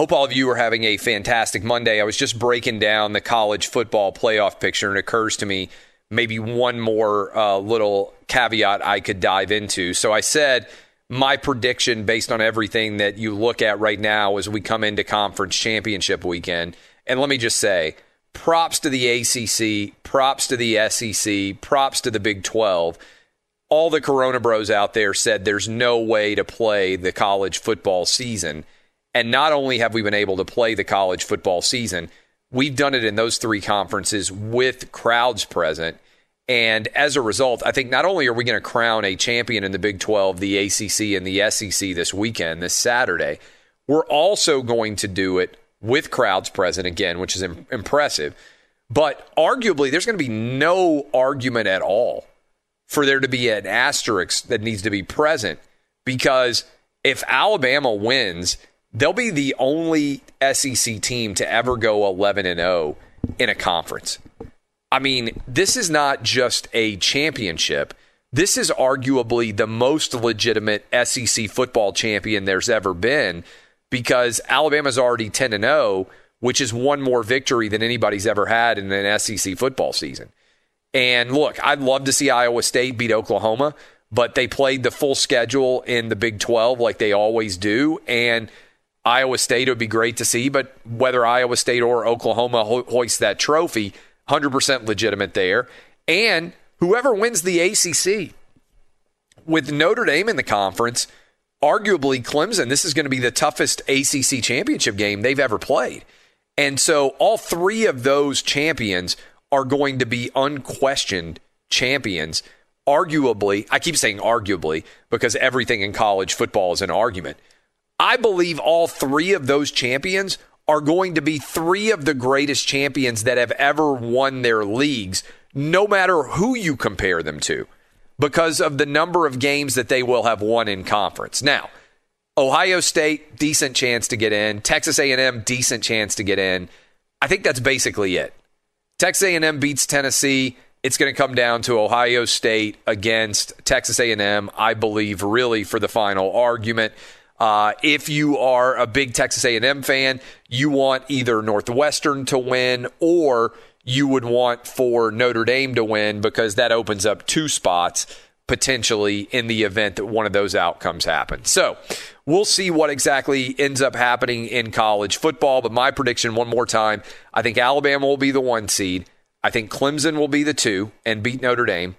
Hope all of you are having a fantastic Monday. I was just breaking down the college football playoff picture, and it occurs to me maybe one more uh, little caveat I could dive into. So I said my prediction, based on everything that you look at right now as we come into conference championship weekend, and let me just say, props to the ACC, props to the SEC, props to the Big 12 all the Corona Bros out there said there's no way to play the college football season. And not only have we been able to play the college football season, we've done it in those three conferences with crowds present. And as a result, I think not only are we going to crown a champion in the Big 12, the ACC, and the SEC this weekend, this Saturday, we're also going to do it with crowds present again, which is Im- impressive. But arguably, there's going to be no argument at all for there to be an asterisk that needs to be present because if Alabama wins, they'll be the only SEC team to ever go 11 and 0 in a conference. I mean, this is not just a championship. This is arguably the most legitimate SEC football champion there's ever been because Alabama's already 10 and 0, which is one more victory than anybody's ever had in an SEC football season. And look, I'd love to see Iowa State beat Oklahoma, but they played the full schedule in the Big 12 like they always do. And Iowa State it would be great to see, but whether Iowa State or Oklahoma ho- hoist that trophy, 100% legitimate there. And whoever wins the ACC with Notre Dame in the conference, arguably Clemson, this is going to be the toughest ACC championship game they've ever played. And so all three of those champions are going to be unquestioned champions. Arguably, I keep saying arguably because everything in college football is an argument. I believe all three of those champions are going to be three of the greatest champions that have ever won their leagues, no matter who you compare them to, because of the number of games that they will have won in conference. Now, Ohio State, decent chance to get in. Texas A&M, decent chance to get in. I think that's basically it. Texas A&M beats Tennessee. It's going to come down to Ohio State against Texas A&M, I believe, really for the final argument. Uh, if you are a big Texas A&M fan, you want either Northwestern to win or you would want for Notre Dame to win because that opens up two spots potentially in the event that one of those outcomes happen. So we'll see what exactly ends up happening in college football. But my prediction, one more time, I think Alabama will be the one seed. I think Clemson will be the two and beat Notre Dame.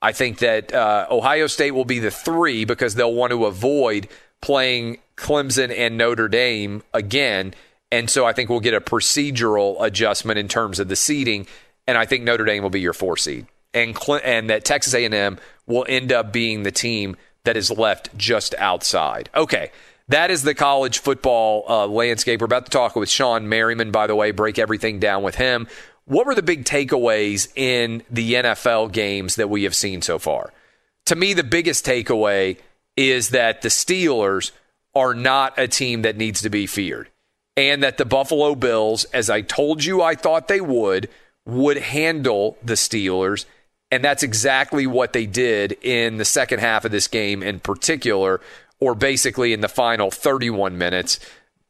I think that uh, Ohio State will be the three because they'll want to avoid playing Clemson and Notre Dame again. And so I think we'll get a procedural adjustment in terms of the seeding. And I think Notre Dame will be your four seed. And, Cle- and that Texas A&M will end up being the team that is left just outside. Okay. That is the college football uh, landscape. We're about to talk with Shawne Merriman, by the way, break everything down with him. What were the big takeaways in the NFL games that we have seen so far? To me, the biggest takeaway is that the Steelers are not a team that needs to be feared. And that the Buffalo Bills, as I told you I thought they would, would handle the Steelers. And that's exactly what they did in the second half of this game in particular, or basically in the final 31 minutes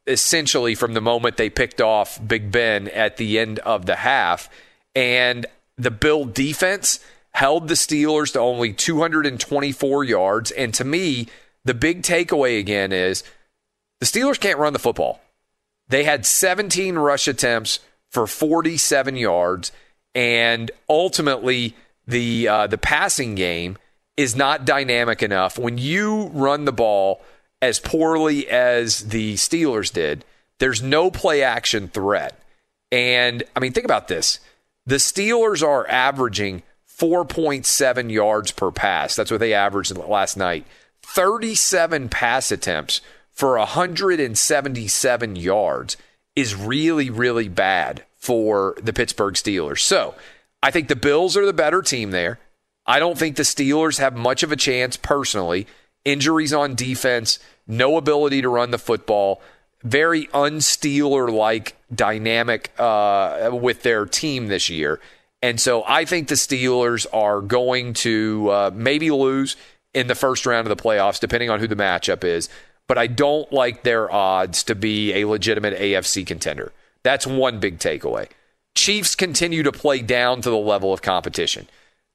essentially from the moment they picked off Big Ben at the end of the half. And the Bill defense held the Steelers to only 224 yards. And to me, the big takeaway again is the Steelers can't run the football. They had 17 rush attempts for 47 yards, and ultimately the uh, the passing game is not dynamic enough. When you run the ball as poorly as the Steelers did, there's no play action threat. And I mean, think about this the Steelers are averaging 4.7 yards per pass. That's what they averaged last night. 37 pass attempts for 177 yards is really, really bad for the Pittsburgh Steelers. So I think the Bills are the better team there. I don't think the Steelers have much of a chance personally injuries on defense, no ability to run the football, very unsteeler like dynamic uh, with their team this year. And so I think the Steelers are going to uh, maybe lose in the first round of the playoffs, depending on who the matchup is. But I don't like their odds to be a legitimate AFC contender. That's one big takeaway. Chiefs continue to play down to the level of competition.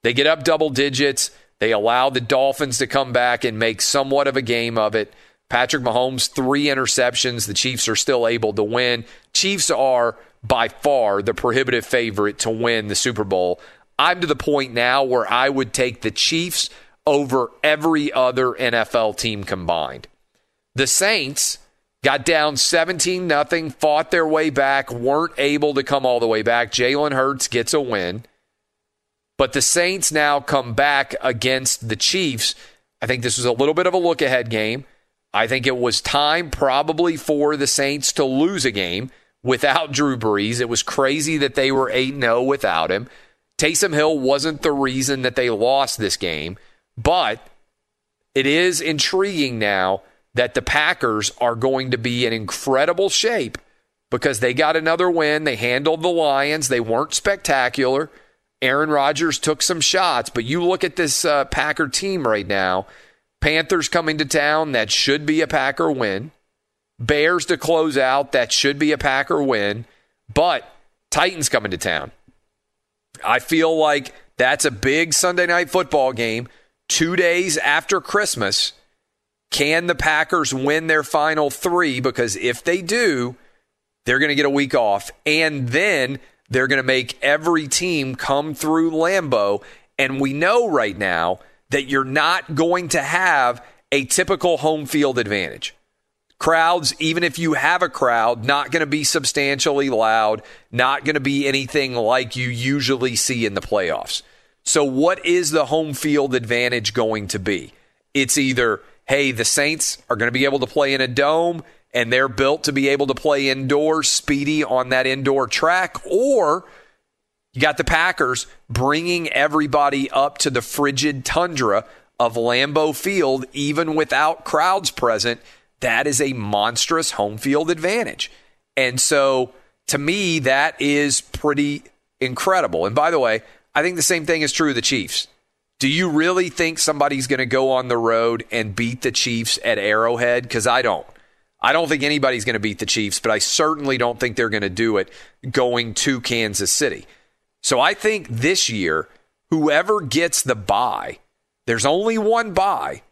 They get up double digits. They allow the Dolphins to come back and make somewhat of a game of it. Patrick Mahomes, three interceptions. The Chiefs are still able to win. Chiefs are by far the prohibitive favorite to win the Super Bowl. I'm to the point now where I would take the Chiefs over every other NFL team combined. The Saints got down 17 nothing, fought their way back, weren't able to come all the way back. Jalen Hurts gets a win. But the Saints now come back against the Chiefs. I think this was a little bit of a look ahead game. I think it was time probably for the Saints to lose a game without Drew Brees. It was crazy that they were 8 0 without him. Taysom Hill wasn't the reason that they lost this game, but it is intriguing now that the Packers are going to be in incredible shape because they got another win. They handled the Lions, they weren't spectacular. Aaron Rodgers took some shots, but you look at this uh, Packer team right now. Panthers coming to town, that should be a Packer win. Bears to close out, that should be a Packer win. But Titans coming to town. I feel like that's a big Sunday night football game. Two days after Christmas. Can the Packers win their final three? Because if they do, they're going to get a week off. And then they're going to make every team come through Lambeau. And we know right now that you're not going to have a typical home field advantage. Crowds, even if you have a crowd, not going to be substantially loud, not going to be anything like you usually see in the playoffs. So, what is the home field advantage going to be? It's either, hey, the Saints are going to be able to play in a dome and they're built to be able to play indoors, speedy on that indoor track, or you got the Packers bringing everybody up to the frigid tundra of Lambeau Field, even without crowds present. That is a monstrous home field advantage. And so, to me, that is pretty incredible. And by the way, I think the same thing is true of the Chiefs. Do you really think somebody's going to go on the road and beat the Chiefs at Arrowhead? Because I don't. I don't think anybody's going to beat the Chiefs, but I certainly don't think they're going to do it going to Kansas City. So I think this year, whoever gets the bye, there's only one bye,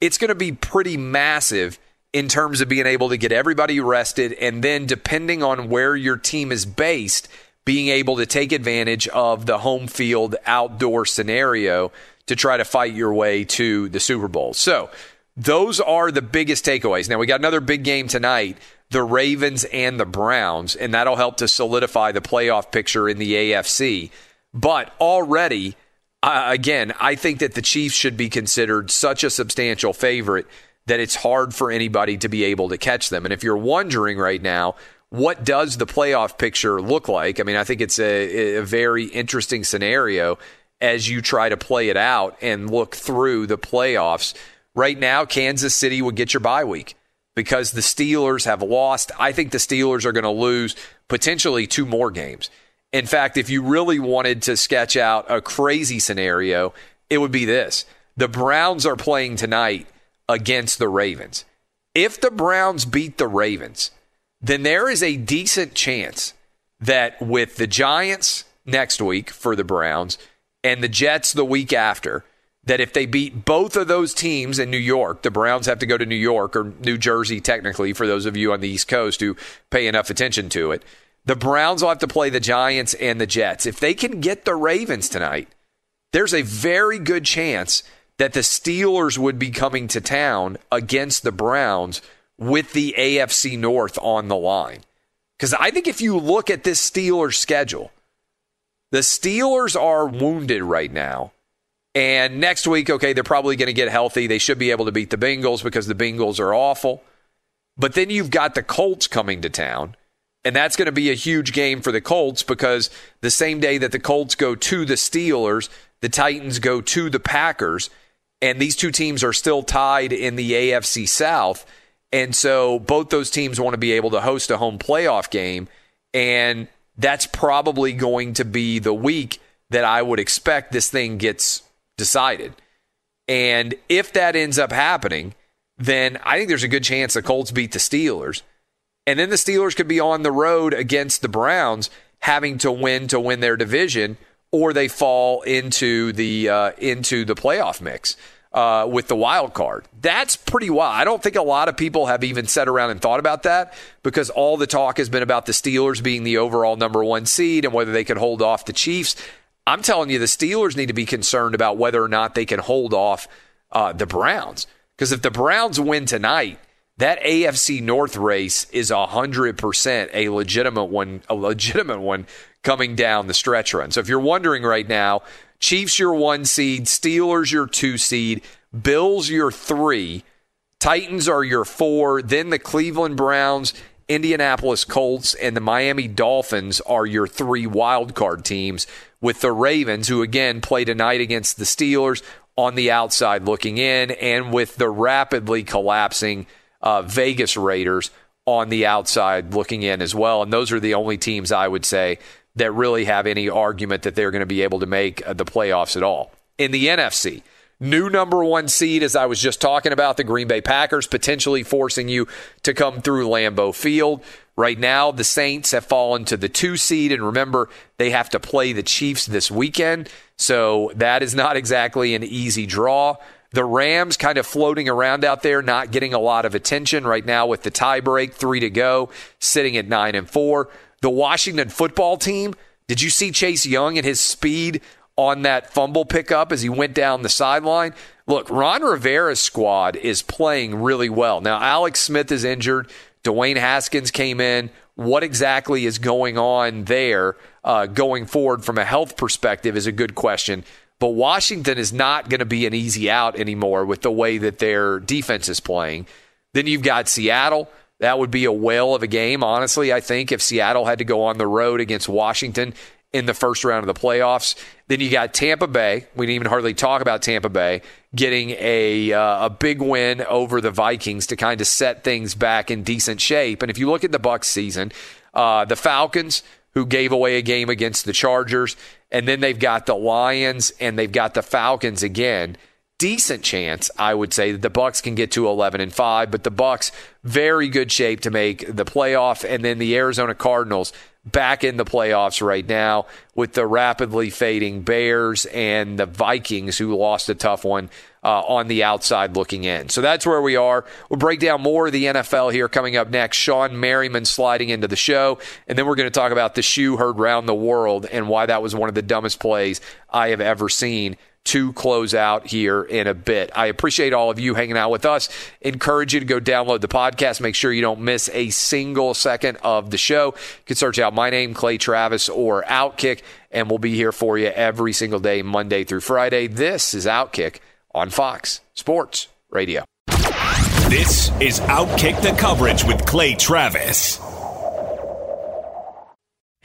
it's going to be pretty massive in terms of being able to get everybody rested. And then, depending on where your team is based, being able to take advantage of the home field outdoor scenario to try to fight your way to the Super Bowl. So, those are the biggest takeaways. Now, we got another big game tonight the Ravens and the Browns, and that'll help to solidify the playoff picture in the AFC. But already, uh, again, I think that the Chiefs should be considered such a substantial favorite that it's hard for anybody to be able to catch them. And if you're wondering right now, what does the playoff picture look like? I mean, I think it's a, a very interesting scenario as you try to play it out and look through the playoffs. Right now, Kansas City would get your bye week because the Steelers have lost. I think the Steelers are going to lose potentially two more games. In fact, if you really wanted to sketch out a crazy scenario, it would be this the Browns are playing tonight against the Ravens. If the Browns beat the Ravens, then there is a decent chance that with the Giants next week for the Browns and the Jets the week after, that if they beat both of those teams in New York, the Browns have to go to New York or New Jersey, technically, for those of you on the East Coast who pay enough attention to it. The Browns will have to play the Giants and the Jets. If they can get the Ravens tonight, there's a very good chance that the Steelers would be coming to town against the Browns with the AFC North on the line. Because I think if you look at this Steelers schedule, the Steelers are wounded right now. And next week, okay, they're probably going to get healthy. They should be able to beat the Bengals because the Bengals are awful. But then you've got the Colts coming to town. And that's going to be a huge game for the Colts because the same day that the Colts go to the Steelers, the Titans go to the Packers and these two teams are still tied in the AFC South. And so both those teams want to be able to host a home playoff game. And that's probably going to be the week that I would expect this thing gets decided. And if that ends up happening, then I think there's a good chance the Colts beat the Steelers. And then the Steelers could be on the road against the Browns having to win to win their division or they fall into the uh, into the playoff mix uh, with the wild card. That's pretty wild. I don't think a lot of people have even sat around and thought about that because all the talk has been about the Steelers being the overall number one seed and whether they can hold off the Chiefs. I'm telling you, the Steelers need to be concerned about whether or not they can hold off uh, the Browns. Because if the Browns win tonight, that AFC North race is hundred percent a legitimate one, a legitimate one coming down the stretch run. So if you're wondering right now, Chiefs your one seed, Steelers your two seed, Bills your three, Titans are your four, then the Cleveland Browns, Indianapolis Colts, and the Miami Dolphins are your three wild card teams, with the Ravens, who again play tonight against the Steelers on the outside looking in, and with the rapidly collapsing uh, Vegas Raiders on the outside looking in as well. And those are the only teams I would say that really have any argument that they're going to be able to make uh, the playoffs at all. In the NFC, new number one seed, as I was just talking about, the Green Bay Packers potentially forcing you to come through Lambeau Field. Right now, the Saints have fallen to the two seed, and remember, they have to play the Chiefs this weekend. So that is not exactly an easy draw. The Rams kind of floating around out there, not getting a lot of attention right now with the tiebreak, three to go, sitting at nine and four. The Washington football team, did you see Chase Young and his speed on that fumble pickup as he went down the sideline? Look, Ron Rivera's squad is playing really well. Now, Alex Smith is injured. Dwayne Haskins came in. What exactly is going on there uh, going forward from a health perspective is a good question. But Washington is not going to be an easy out anymore with the way that their defense is playing. Then you've got Seattle. That would be a whale of a game, honestly. I think if Seattle had to go on the road against Washington in the first round of the playoffs, then you got Tampa Bay. We didn't even hardly talk about Tampa Bay getting a uh, a big win over the Vikings to kind of set things back in decent shape. And if you look at the Bucks season, uh, the Falcons who gave away a game against the Chargers, and then they've got the Lions and they've got the Falcons again decent chance, I would say, that the Bucks can get to 11 and 5, but the Bucks very good shape to make the playoff and then the Arizona Cardinals back in the playoffs right now with the rapidly fading Bears and the Vikings, who lost a tough one uh, on the outside looking in. So that's where we are. We'll break down more of the NFL here coming up next. Shawne Merriman sliding into the show. And then we're going to talk about the shoe heard round the world and why that was one of the dumbest plays I have ever seen to close out here in a bit. I appreciate all of you hanging out with us. Encourage you to go download the podcast. Make sure you don't miss a single second of the show. You can search out my name, Clay Travis, or Outkick, and we'll be here for you every single day, Monday through Friday. This is Outkick on Fox Sports Radio. This is Outkick the Coverage with Clay Travis.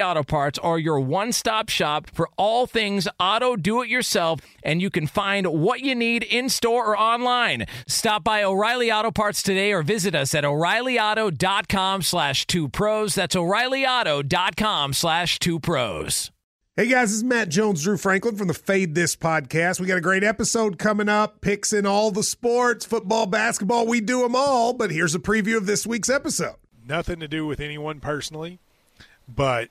Auto Parts are your one stop shop for all things auto do it yourself, and you can find what you need in store or online. Stop by O'Reilly Auto Parts today or visit us at o'ReillyAuto.com slash two pros. That's o'ReillyAuto.com slash two pros. Hey guys, this is Matt Jones, Drew Franklin from the Fade This podcast. We got a great episode coming up, picks in all the sports, football, basketball, we do them all. But here's a preview of this week's episode. Nothing to do with anyone personally, but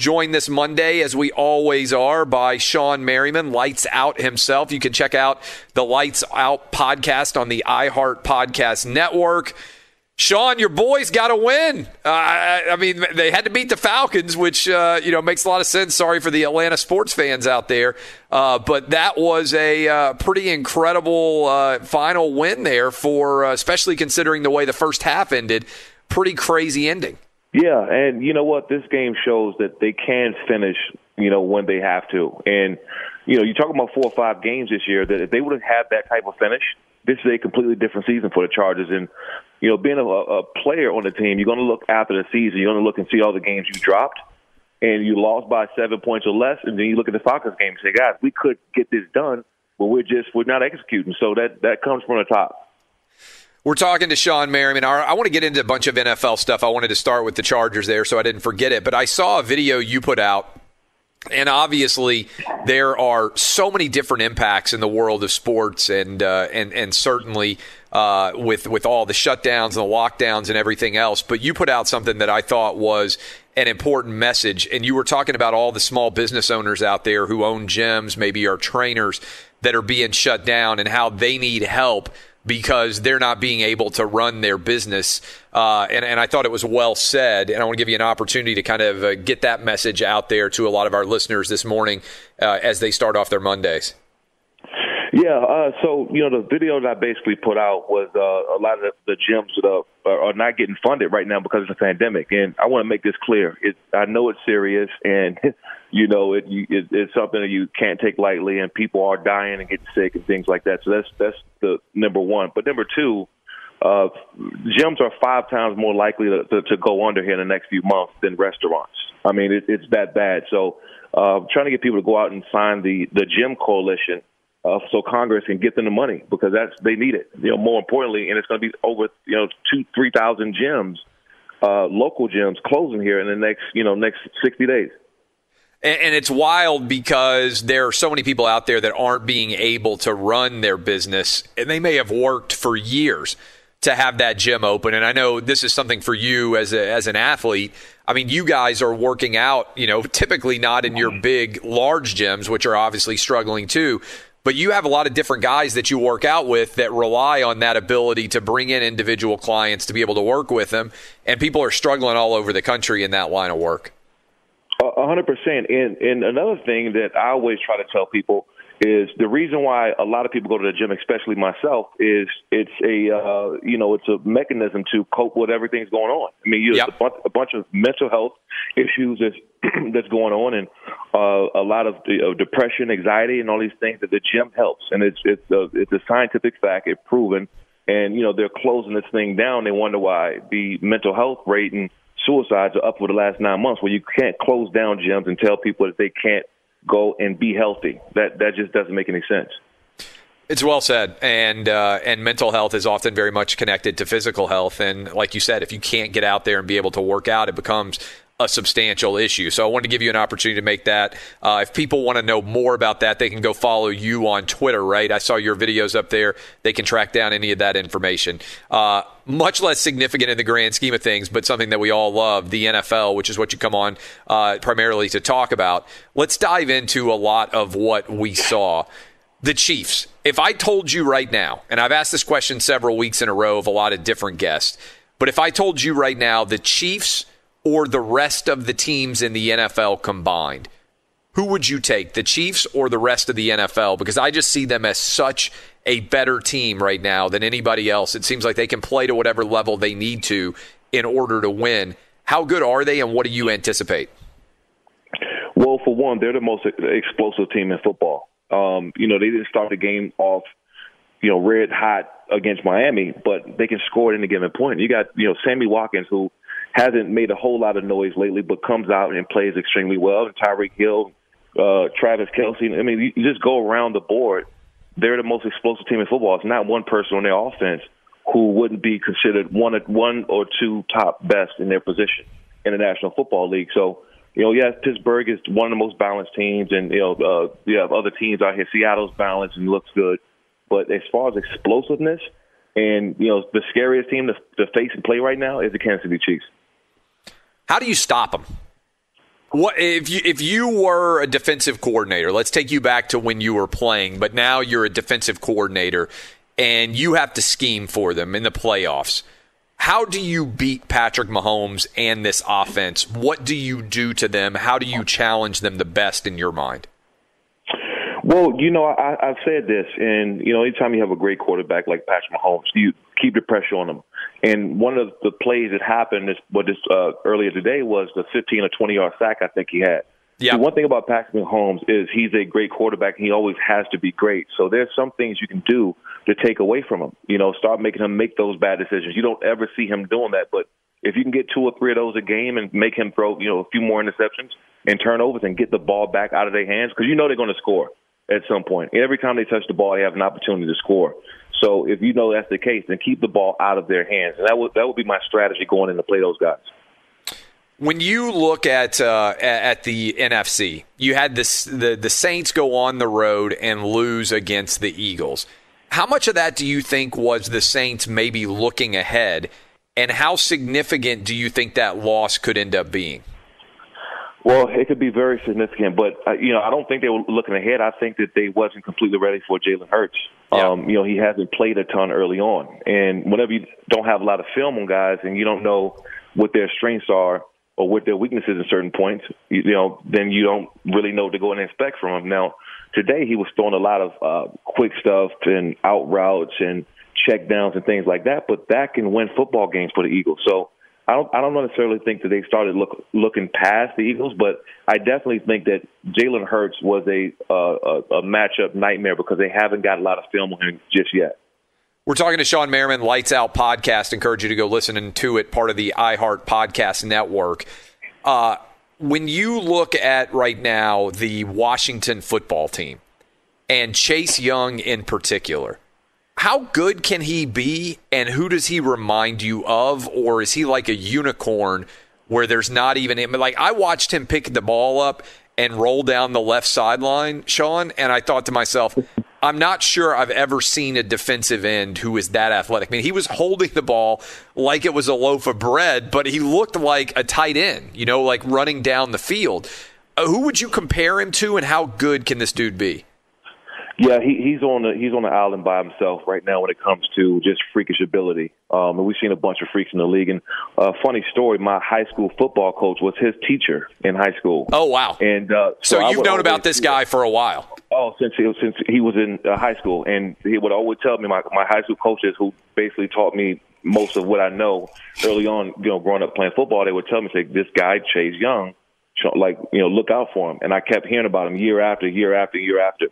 Joined this Monday, as we always are, by Shawne Merriman, Lights Out himself. You can check out the Lights Out podcast on the iHeart Podcast Network. Shawne, your boys got to win. Uh, I, I, mean, they had to beat the Falcons, which uh, you know makes a lot of sense. Sorry for the Atlanta sports fans out there, uh, but that was a uh, pretty incredible uh, final win there for, uh, especially considering the way the first half ended. Pretty crazy ending. Yeah, and you know what? This game shows that they can finish, you know, when they have to. And you know, you're talking about four or five games this year that if they would have had that type of finish, this is a completely different season for the Chargers. And you know, being a, a player on the team, you're going to look after the season. You're going to look and see all the games you dropped, and you lost by seven points or less. And then you look at the Falcons game and say, guys, we could get this done, but we're just we're not executing. So that that comes from the top. We're talking to Shawne Merriman. I want to get into a bunch of NFL stuff. I wanted to start with the Chargers there, so I didn't forget it. But I saw a video you put out and obviously, there are so many different impacts in the world of sports, and uh, and and certainly uh, with with all the shutdowns and the lockdowns and everything else. But you put out something that I thought was an important message, and you were talking about all the small business owners out there who own gyms, maybe are trainers that are being shut down, and how they need help because they're not being able to run their business. Uh, and, and I thought it was well said. And I want to give you an opportunity to kind of uh, get that message out there to a lot of our listeners this morning uh, as they start off their Mondays. Yeah, uh, so you know the video that I basically put out was uh, a lot of the, gyms that are, are not getting funded right now because of the pandemic, and I want to make this clear. It, I know it's serious, and you know it, you, it, it's something that you can't take lightly, and people are dying and getting sick and things like that. So that's that's the number one. But number two, uh, gyms are five times more likely to, to, to go under here in the next few months than restaurants. I mean, it, it's that bad. So, uh, trying to get people to go out and sign the the gym coalition uh, so Congress can get them the money because that's they need it. You know, more importantly, and it's going to be over you know two three thousand gyms, uh, local gyms closing here in the next you know next sixty days. And, it's wild because there are so many people out there that aren't being able to run their business, and they may have worked for years to have that gym open. And I know this is something for you as a, as an athlete. I mean, you guys are working out, you know, typically not in your big, large gyms, which are obviously struggling too but you have a lot of different guys that you work out with that rely on that ability to bring in individual clients to be able to work with them. And people are struggling all over the country in that line of work. A hundred percent. And and another thing that I always try to tell people is the reason why a lot of people go to the gym, especially myself, is it's a uh, you know it's a mechanism to cope with everything's going on. I mean, you yep. a, bunch, a bunch of mental health issues that's that's going on, and uh, a lot of uh, depression, anxiety, and all these things that the gym helps. And it's it's a, it's a scientific fact, it's proven. And you know they're closing this thing down. They wonder why the mental health rate and suicides are up for the last nine months. where you can't close down gyms and tell people that they can't go and be healthy. That that just doesn't make any sense. It's well said, and uh, and mental health is often very much connected to physical health. And like you said, if you can't get out there and be able to work out, it becomes a substantial issue. So I wanted to give you an opportunity to make that. Uh, if people want to know more about that, they can go follow you on Twitter, right? I saw your videos up there. They can track down any of that information. Uh, much less significant in the grand scheme of things, but something that we all love, the NFL, which is what you come on uh, primarily to talk about. Let's dive into a lot of what we saw. The Chiefs. If I told you right now, and I've asked this question several weeks in a row of a lot of different guests, but if I told you right now the Chiefs – or the rest of the teams in the NFL combined? Who would you take, the Chiefs or the rest of the NFL? Because I just see them as such a better team right now than anybody else. It seems like they can play to whatever level they need to in order to win. How good are they, and what do you anticipate? Well, for one, they're the most explosive team in football. Um, you know, they didn't start the game off, you know, red hot against Miami, but they can score at any given point. You got, you know, Sammy Watkins, who hasn't made a whole lot of noise lately, but comes out and plays extremely well. Tyreek Hill, uh, Travis Kelce. I mean, you, you just go around the board. They're the most explosive team in football. It's not one person on their offense who wouldn't be considered one one or two top best in their position in the National Football League. So, you know, yes, Pittsburgh is one of the most balanced teams, and you know, uh, you have other teams out here. Seattle's balanced and looks good, but as far as explosiveness and you know, the scariest team to, to face and play right now is the Kansas City Chiefs. How do you stop them? What if you if you were a defensive coordinator? Let's take you back to when you were playing, but now you're a defensive coordinator and you have to scheme for them in the playoffs. How do you beat Patrick Mahomes and this offense? What do you do to them? How do you challenge them the best in your mind? Well, you know, I, I've said this, and you know, anytime you have a great quarterback like Patrick Mahomes, you keep the pressure on him. And one of the plays that happened, is, what this uh, earlier today was the 15 or 20 yard sack. I think he had. Yeah. The one thing about Patrick Mahomes is he's a great quarterback. and He always has to be great. So there's some things you can do to take away from him. You know, start making him make those bad decisions. You don't ever see him doing that, but if you can get two or three of those a game and make him throw, you know, a few more interceptions and turnovers and get the ball back out of their hands, because you know they're going to score at some point. Every time they touch the ball, they have an opportunity to score. So if you know that's the case, then keep the ball out of their hands, and that would that would be my strategy going in to play those guys. When you look at uh, at the NFC, you had this the the Saints go on the road and lose against the Eagles. How much of that do you think was the Saints maybe looking ahead, and how significant do you think that loss could end up being? Well, it could be very significant, but uh, you know, I don't think they were looking ahead. I think that they wasn't completely ready for Jalen Hurts. Yeah. Um, you know, he hasn't played a ton early on, and whenever you don't have a lot of film on guys, and you don't know what their strengths are or what their weaknesses at certain points, you, you know, then you don't really know what to go and expect from him. Now, today he was throwing a lot of uh, quick stuff and out routes and check downs and things like that, but that can win football games for the Eagles. So I don't I don't necessarily think that they started look, looking past the Eagles, but I definitely think that Jalen Hurts was a, a a matchup nightmare because they haven't got a lot of film on him just yet. We're talking to Shawne Merriman, Lights Out Podcast. Encourage you to go listen to it, part of the iHeart Podcast Network. Uh, when you look at right now the Washington football team and Chase Young in particular, how good can he be and who does he remind you of? Or is he like a unicorn where there's not even him like I watched him pick the ball up and roll down the left sideline, Shawne, and I thought to myself, I'm not sure I've ever seen a defensive end who is that athletic. I mean, he was holding the ball like it was a loaf of bread, but he looked like a tight end, you know, like running down the field. Uh, who would you compare him to, and how good can this dude be? Yeah, he, he's on the he's on the island by himself right now when it comes to just freakish ability. Um, and we've seen a bunch of freaks in the league. And uh, funny story, my high school football coach was his teacher in high school. Oh wow! And uh, So, I you've known about this guy for a while. Oh, since he was since he was in uh, high school, and he would always tell me my my high school coaches who basically taught me most of what I know early on. You know, growing up playing football, they would tell me, "Say this guy Chase Young, so, like you know, look out for him." And I kept hearing about him year after year after year after.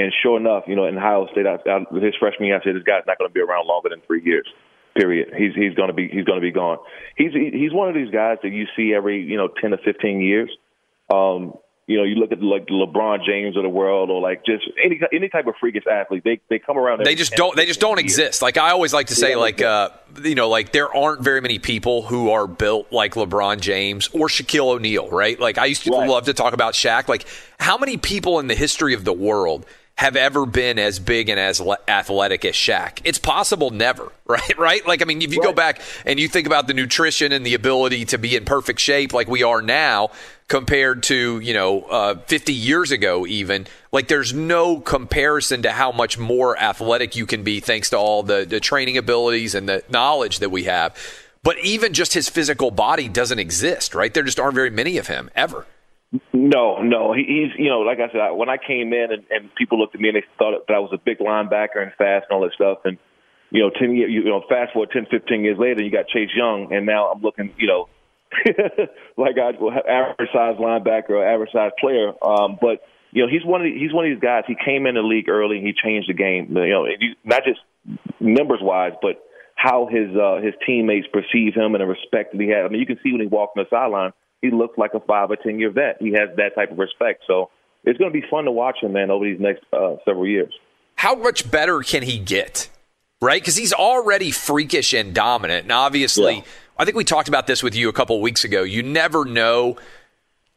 And sure enough, you know, in Ohio State, I, I, his freshman year, I said this guy's not going to be around longer than three years. Period. He's he's going to be he's going to be gone. He's he's one of these guys that you see every you know ten to fifteen years. Um, you know, you look at like LeBron James of the world, or like just any any type of freakish athlete. They they come around. They just don't. They just don't years. exist. Like I always like to say, Yeah, like uh, you know, like there aren't very many people who are built like LeBron James or Shaquille O'Neal, right? Like I used to Right. love to talk about Shaq. Like how many people in the history of the world have ever been as big and as le- athletic as Shaq? It's possible never, right? Right? Like I mean, if you go back and you think about the nutrition and the ability to be in perfect shape like we are now compared to you know uh, 50 years ago even like there's no comparison to how much more athletic you can be thanks to all the, the training abilities and the knowledge that we have but even just his physical body doesn't exist right there just aren't very many of him ever No, no. He, he's, you know, like I said, I, when I came in and, and people looked at me and they thought that I was a big linebacker and fast and all that stuff. And, you know, 10 year, you know, fast forward 10, 15 years later, you got Chase Young, and now I'm looking, you know, like I average size linebacker or average size player. Um, but, you know, he's one of the, he's one of these guys. He came in the league early. And he changed the game. You know, not just numbers wise, but how his uh, his teammates perceive him and the respect that he has. I mean, you can see when he walks on the sideline, he looks like a five or ten year vet. He has that type of respect. So it's going to be fun to watch him, man, over these next uh, several years. How much better can he get? Right? Because he's already freakish and dominant. And obviously, Yeah. I think we talked about this with you a couple weeks ago. You never know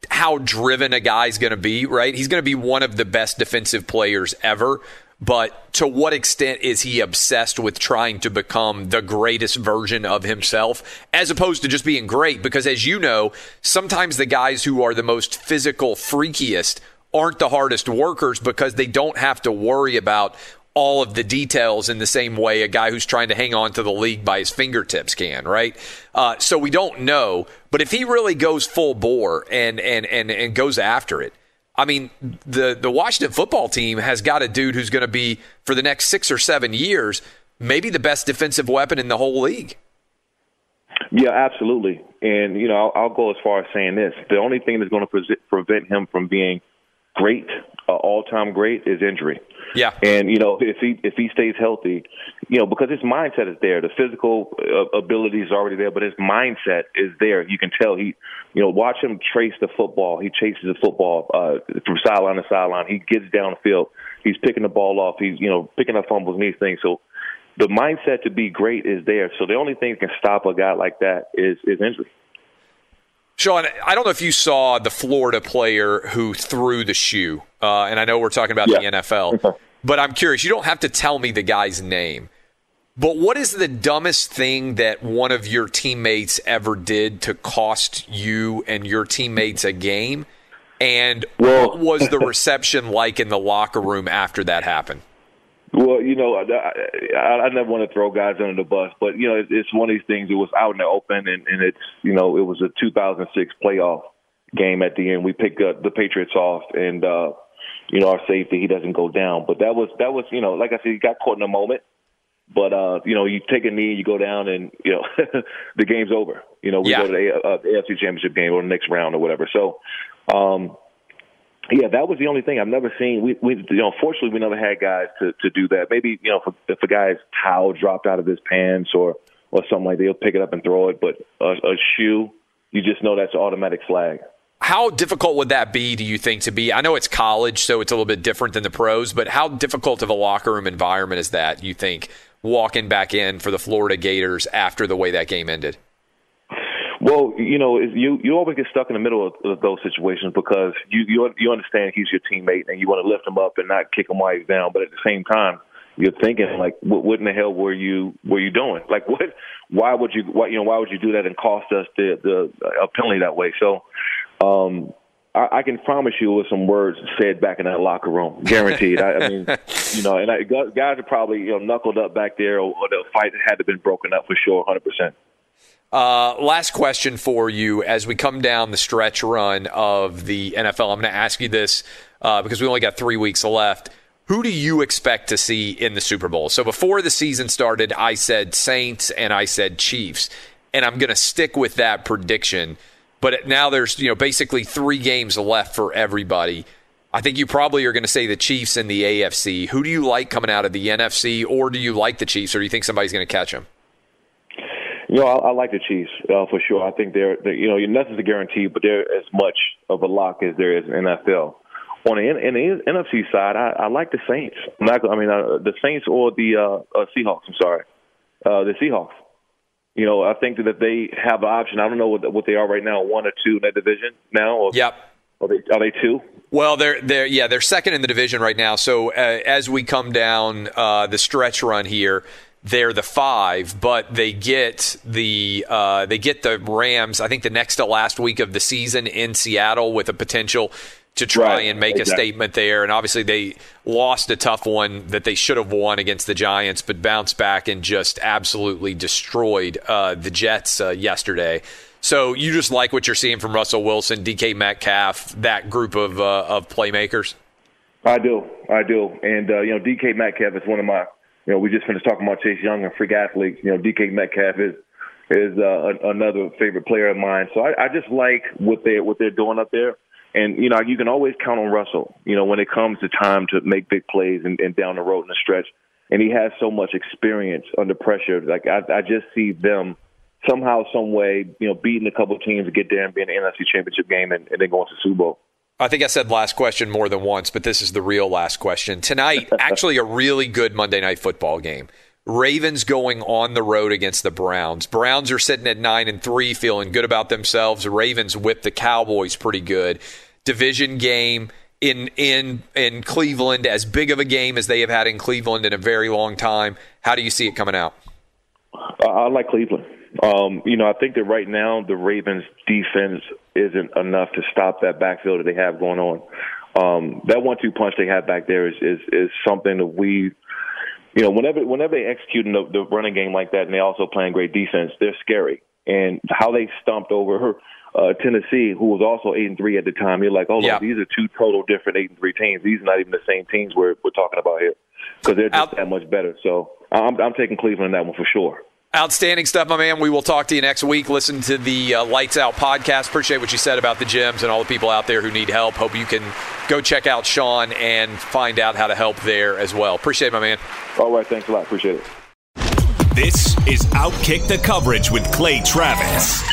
how driven a guy's going to be, right? He's going to be one of the best defensive players ever. But to what extent is he obsessed with trying to become the greatest version of himself as opposed to just being great? Because as you know, sometimes the guys who are the most physical, freakiest aren't the hardest workers because they don't have to worry about all of the details in the same way a guy who's trying to hang on to the league by his fingertips can, right? Uh, so we don't know. But if he really goes full bore and and and and goes after it, I mean, the the Washington football team has got a dude who's going to be for the next six or seven years maybe the best defensive weapon in the whole league. Yeah, absolutely. And you know, I'll, I'll go as far as saying this: the only thing that's going to pre- prevent him from being great, uh, all-time great, is injury. Yeah. And you know, if he if he stays healthy, you know, because his mindset is there, the physical uh, ability is already there, but his mindset is there. You can tell he, you know, watch him trace the football. He chases the football uh, from sideline to sideline. He gets downfield. He's picking the ball off. He's you know picking up fumbles and these things. So the mindset to be great is there. So the only thing that can stop a guy like that is is injury. Shawne, I don't know if you saw the Florida player who threw the shoe, uh, and I know we're talking about Yeah. the NFL, but I'm curious. You don't have to tell me the guy's name, but what is the dumbest thing that one of your teammates ever did to cost you and your teammates a game? And Well- what was the reception like in the locker room after that happened? Well, you know, I, I, I never want to throw guys under the bus, but you know, it's, it's one of these things. It was out in the open, and, and it's you know, it was a 2006 playoff game at the end. We picked up the Patriots off, and uh, you know, our safety he doesn't go down. But that was that was you know, like I said, he got caught in a moment. But uh, you know, you take a knee, you go down, and you know, the game's over. You know, we Yeah. go to the A- uh, the AFC Championship game or the next round or whatever. So. um yeah, that was the only thing I've never seen. We, we, you know, fortunately, we never had guys to to do that. Maybe, you know, if if a guy's towel dropped out of his pants or or something like that, he'll pick it up and throw it. But a, a shoe, you just know that's automatic flag. How difficult would that be, do you think, to be? I know it's college, so it's a little bit different than the pros, but how difficult of a locker room environment is that, you think, walking back in for the Florida Gators after the way that game ended? Well, you know, you you always get stuck in the middle of, of those situations because you you you understand he's your teammate and you want to lift him up and not kick him while he's down, but at the same time, you're thinking like, what, what in the hell were you were you doing? Like, what? Why would you? Why you know? Why would you do that and cost us the the a penalty that way? So, um, I, I can promise you with some words said back in that locker room, guaranteed. I, I mean, you know, and I, guys are probably you know knuckled up back there, or, or the fight had to been broken up for sure, hundred percent. Uh, last question for you as we come down the stretch run of the NFL. I'm going to ask you this uh, because we only got three weeks left. Who do you expect to see in the Super Bowl? So before the season started, I said Saints and I said Chiefs, and I'm going to stick with that prediction. But now there's you know basically three games left for everybody. I think you probably are going to say the Chiefs and the AFC. Who do you like coming out of the NFC, or do you like the Chiefs, or do you think somebody's going to catch them? You know, I, I like the Chiefs uh, for sure. I think they're, they're, you know, nothing's a guarantee, but they're as much of a lock as there is in NFL. On the, in the NFC side, I, I like the Saints. Not, I mean, uh, the Saints or the uh, uh, Seahawks. I'm sorry, uh, the Seahawks. You know, I think that if they have an option, I don't know what, what they are right now, one or two in that division now. Or, Yep. Are they, are they two? Well, they're they're yeah they're second in the division right now. So uh, as we come down uh, the stretch run here, they're the five, but they get the uh, they get the Rams. I think the next to last week of the season in Seattle with a potential to try Right, and make a statement there. And obviously they lost a tough one that they should have won against the Giants, but bounced back and just absolutely destroyed uh, the Jets uh, yesterday. So you just like what you're seeing from Russell Wilson, DK Metcalf, that group of uh, of playmakers. I do, I do, and uh, you know, DK Metcalf is one of my. You know, we just finished talking about Chase Young and freak athletes. You know, DK Metcalf is is uh, another favorite player of mine. So I, I just like what they what they're doing up there. And you know, you can always count on Russell. You know, when it comes to time to make big plays and, and down the road in the stretch. and he has so much experience under pressure. Like I, I just see them somehow, some way, you know, beating a couple teams to get there and be in the NFC Championship game and, and then going to Super Bowl. I think I said last question more than once, but this is the real last question. Tonight, actually, a really good Monday night football game. Ravens going on the road against the Browns. Browns are sitting at nine and three, feeling good about themselves. Ravens whipped the Cowboys pretty good. Division game in in in Cleveland, as big of a game as they have had in Cleveland in a very long time. How do you see it coming out? I, I like Cleveland. Um, you know, I think that right now the Ravens' defense isn't enough to stop that backfield that they have going on. Um, that one-two punch they have back there is is, is something that we you know, whenever whenever they execute the, the running game like that, and they also playing great defense, they're scary. And how they stumped over uh, Tennessee, who was also eight and three at the time, you're like, oh, Yeah. look, these are two total different eight and three teams. These are not even the same teams we're we're talking about here because they're just Out- that much better. So I'm I'm taking Cleveland in that one for sure. Outstanding stuff, my man. We will talk to you next week. Listen to the uh, Lights Out podcast. Appreciate what you said about the gyms and all the people out there who need help. Hope you can go check out Shawne and find out how to help there as well. Appreciate it, my man. All right, thanks a lot. Appreciate it. This is Outkick the Coverage with Clay Travis.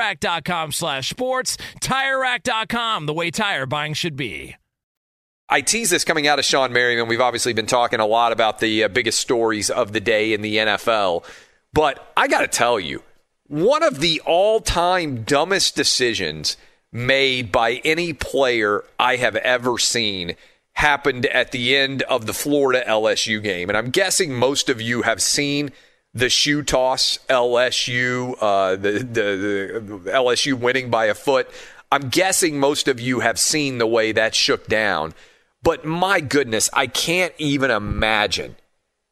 TireRack.com slash sports. TireRack.com, the way tire buying should be. I tease this coming out of Shawne Merriman. We've obviously been talking a lot about the uh, biggest stories of the day in the NFL. But I got to tell you, one of the all time dumbest decisions made by any player I have ever seen happened at the end of the Florida LSU game. And I'm guessing most of you have seen the shoe toss LSU, uh, the, the, the LSU winning by a foot. I'm guessing most of you have seen the way that shook down. But my goodness, I can't even imagine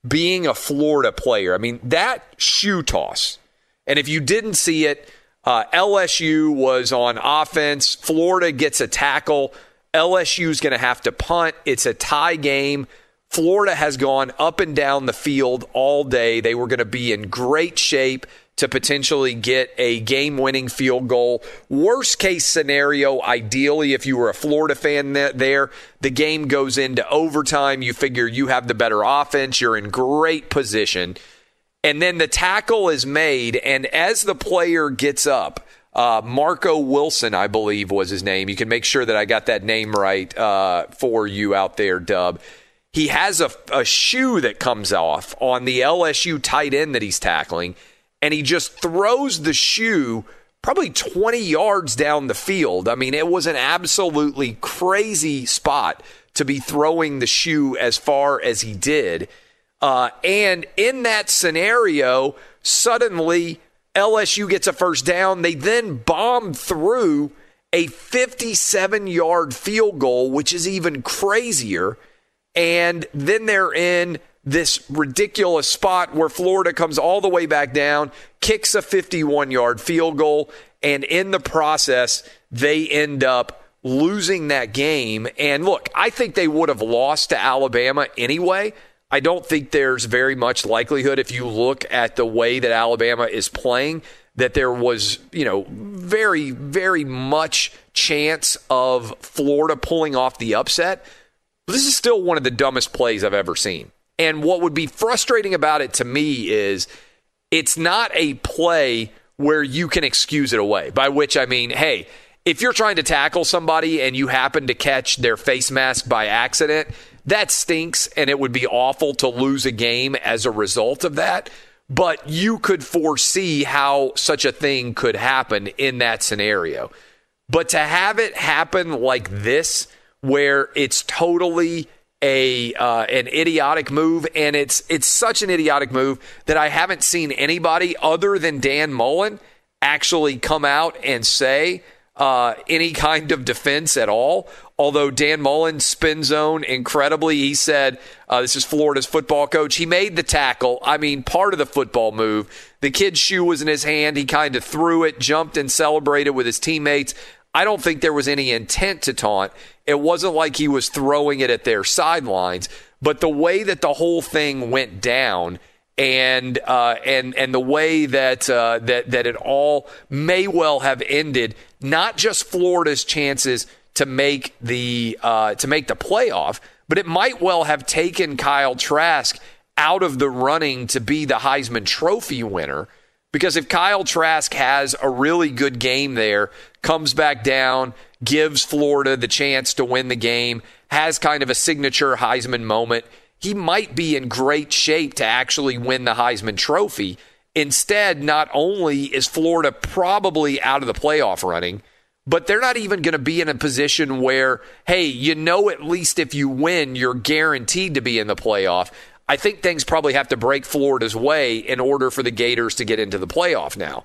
being a Florida player. I mean, that shoe toss, and if you didn't see it, uh, LSU was on offense. Florida gets a tackle. LSU's going to have to punt. It's a tie game. Florida has gone up and down the field all day. They were going to be in great shape to potentially get a game winning field goal. Worst case scenario, ideally, if you were a Florida fan there, the game goes into overtime. You figure you have the better offense, you're in great position. And then the tackle is made, and as the player gets up, uh, Marco Wilson, I believe, was his name. You can make sure that I got that name right uh, for you out there, Dub. He has a, a shoe that comes off on the LSU tight end that he's tackling and he just throws the shoe probably 20 yards down the field. I mean, it was an absolutely crazy spot to be throwing the shoe as far as he did. Uh, and in that scenario, suddenly LSU gets a first down. They then bomb through a 57 yard field goal, which is even crazier. And then they're in this ridiculous spot where Florida comes all the way back down, kicks a 51 yard field goal, and in the process, they end up losing that game. And look, I think they would have lost to Alabama anyway. I don't think there's very much likelihood if you look at the way that Alabama is playing that there was, you know, very, very much chance of Florida pulling off the upset. This is still one of the dumbest plays I've ever seen. And what would be frustrating about it to me is it's not a play where you can excuse it away, by which I mean, hey, if you're trying to tackle somebody and you happen to catch their face mask by accident, that stinks and it would be awful to lose a game as a result of that. But you could foresee how such a thing could happen in that scenario. But to have it happen like this, where it's totally a uh, an idiotic move, and it's it's such an idiotic move that I haven't seen anybody other than Dan Mullen actually come out and say uh, any kind of defense at all. Although Dan Mullen spin zone incredibly, he said uh, this is Florida's football coach. He made the tackle. I mean, part of the football move. The kid's shoe was in his hand. He kind of threw it, jumped, and celebrated with his teammates. I don't think there was any intent to taunt. It wasn't like he was throwing it at their sidelines, but the way that the whole thing went down and uh, and and the way that uh, that that it all may well have ended not just Florida's chances to make the uh, to make the playoff, but it might well have taken Kyle Trask out of the running to be the Heisman Trophy winner. Because if Kyle Trask has a really good game there, comes back down, gives Florida the chance to win the game, has kind of a signature Heisman moment, he might be in great shape to actually win the Heisman Trophy. Instead, not only is Florida probably out of the playoff running, but they're not even going to be in a position where, hey, you know, at least if you win, you're guaranteed to be in the playoff. I think things probably have to break Florida's way in order for the Gators to get into the playoff now.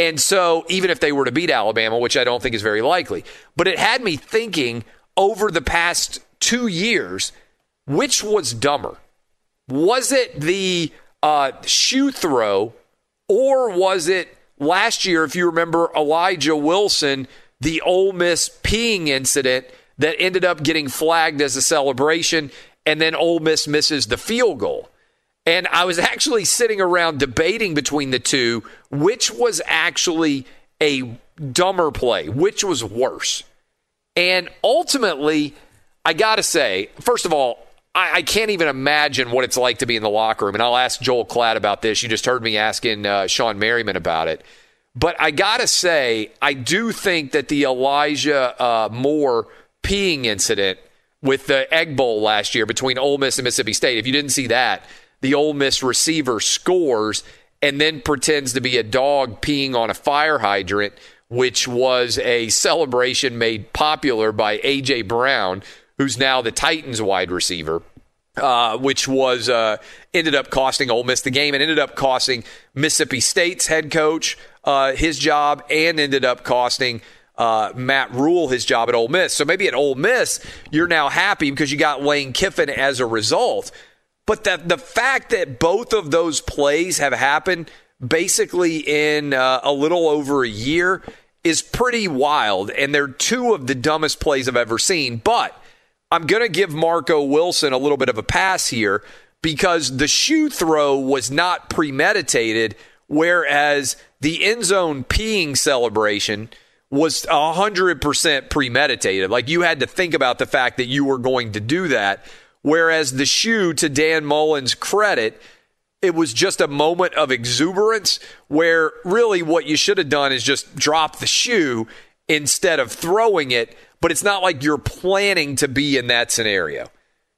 And so, even if they were to beat Alabama, which I don't think is very likely, but it had me thinking over the past two years which was dumber? Was it the uh, shoe throw or was it last year, if you remember Elijah Wilson, the Ole Miss peeing incident that ended up getting flagged as a celebration, and then Ole Miss misses the field goal. And I was actually sitting around debating between the two which was actually a dumber play, which was worse. And ultimately, I got to say, first of all, I, I, can't even imagine what it's like to be in the locker room. And I'll ask Joel Klatt about this. You just heard me asking uh, Shawne Merriman about it. But I got to say, I do think that the Elijah uh, Moore peeing incident with the Egg Bowl last year between Ole Miss and Mississippi State, if you didn't see that, the Ole Miss receiver scores and then pretends to be a dog peeing on a fire hydrant, which was a celebration made popular by A.J. Brown, who's now the Titans wide receiver. Uh, which was uh, ended up costing Ole Miss the game and ended up costing Mississippi State's head coach uh, his job and ended up costing uh, Matt Rule his job at Ole Miss. So maybe at Ole Miss, you're now happy because you got Lane Kiffin as a result. But that the fact that both of those plays have happened basically in uh, a little over a year is pretty wild. And they're two of the dumbest plays I've ever seen. But I'm going to give Marco Wilson a little bit of a pass here because the shoe throw was not premeditated, whereas the end zone peeing celebration was 100% premeditated. Like you had to think about the fact that you were going to do that. Whereas the shoe, to Dan Mullen's credit, it was just a moment of exuberance where really what you should have done is just drop the shoe instead of throwing it. But it's not like you're planning to be in that scenario.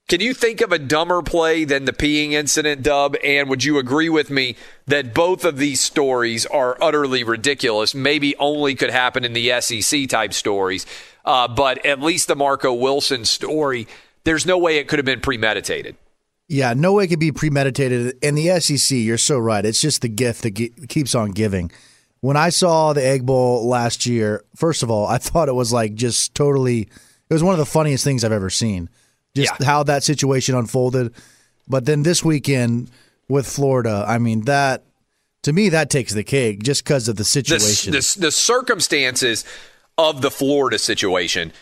Can you think of a dumber play than the peeing incident, Dub? And would you agree with me that both of these stories are utterly ridiculous? Maybe only could happen in the SEC type stories. Uh, but at least the Marco Wilson story there's no way it could have been premeditated. Yeah, no way it could be premeditated. In the SEC, you're so right. It's just the gift that ge- keeps on giving. When I saw the Egg Bowl last year, first of all, I thought it was like just totally. It was one of the funniest things I've ever seen. Just yeah. how that situation unfolded. But then this weekend with Florida, I mean that to me that takes the cake just because of the situation. The, the, the circumstances of the Florida situation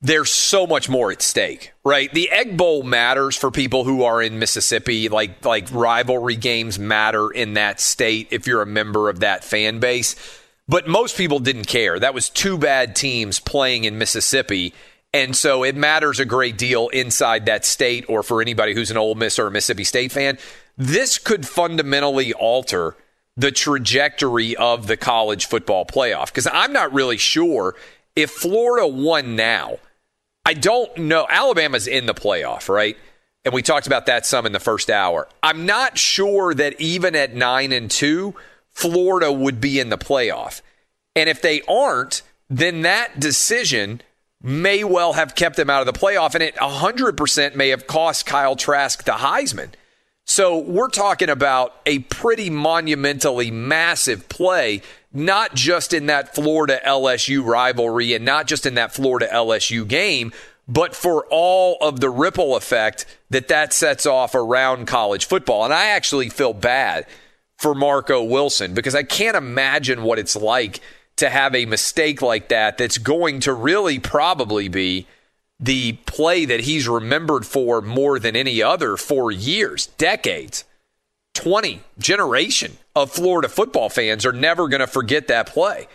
there's so much more at stake, right? The Egg Bowl matters for people who are in Mississippi. Like like rivalry games matter in that state if you're a member of that fan base. But most people didn't care. That was two bad teams playing in Mississippi. And so it matters a great deal inside that state or for anybody who's an Ole Miss or a Mississippi State fan. This could fundamentally alter the trajectory of the college football playoff because I'm not really sure if Florida won now I don't know. Alabama's in the playoff, right? And we talked about that some in the first hour. I'm not sure that even at 9 and 2, Florida would be in the playoff. And if they aren't, then that decision may well have kept them out of the playoff and it 100% may have cost Kyle Trask the Heisman. So we're talking about a pretty monumentally massive play, not just in that Florida LSU rivalry and not just in that Florida LSU game, but for all of the ripple effect that that sets off around college football. And I actually feel bad for Marco Wilson because I can't imagine what it's like to have a mistake like that that's going to really probably be the play that he's remembered for more than any other for years, decades. 20 generation of Florida football fans are never going to forget that play.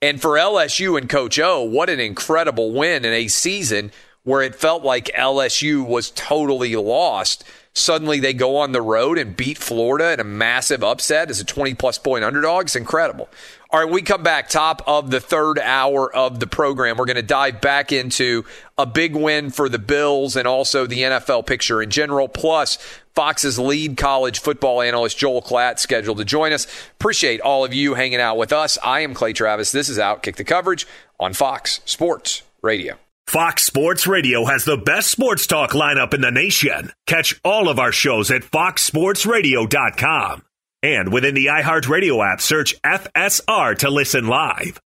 And for LSU and Coach O, what an incredible win in a season where it felt like LSU was totally lost. Suddenly they go on the road and beat Florida in a massive upset as a 20 plus point underdog. It's incredible. All right, we come back top of the third hour of the program. We're going to dive back into a big win for the Bills and also the NFL picture in general. Plus, Fox's lead college football analyst, Joel Klatt, scheduled to join us. Appreciate all of you hanging out with us. I am Clay Travis. This is Outkick the Coverage on Fox Sports Radio. Fox Sports Radio has the best sports talk lineup in the nation. Catch all of our shows at foxsportsradio.com. And within the iHeartRadio app, search FSR to listen live.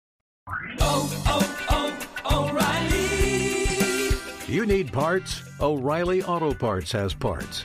Oh, oh, oh, O'Reilly. You need parts? O'Reilly Auto Parts has parts.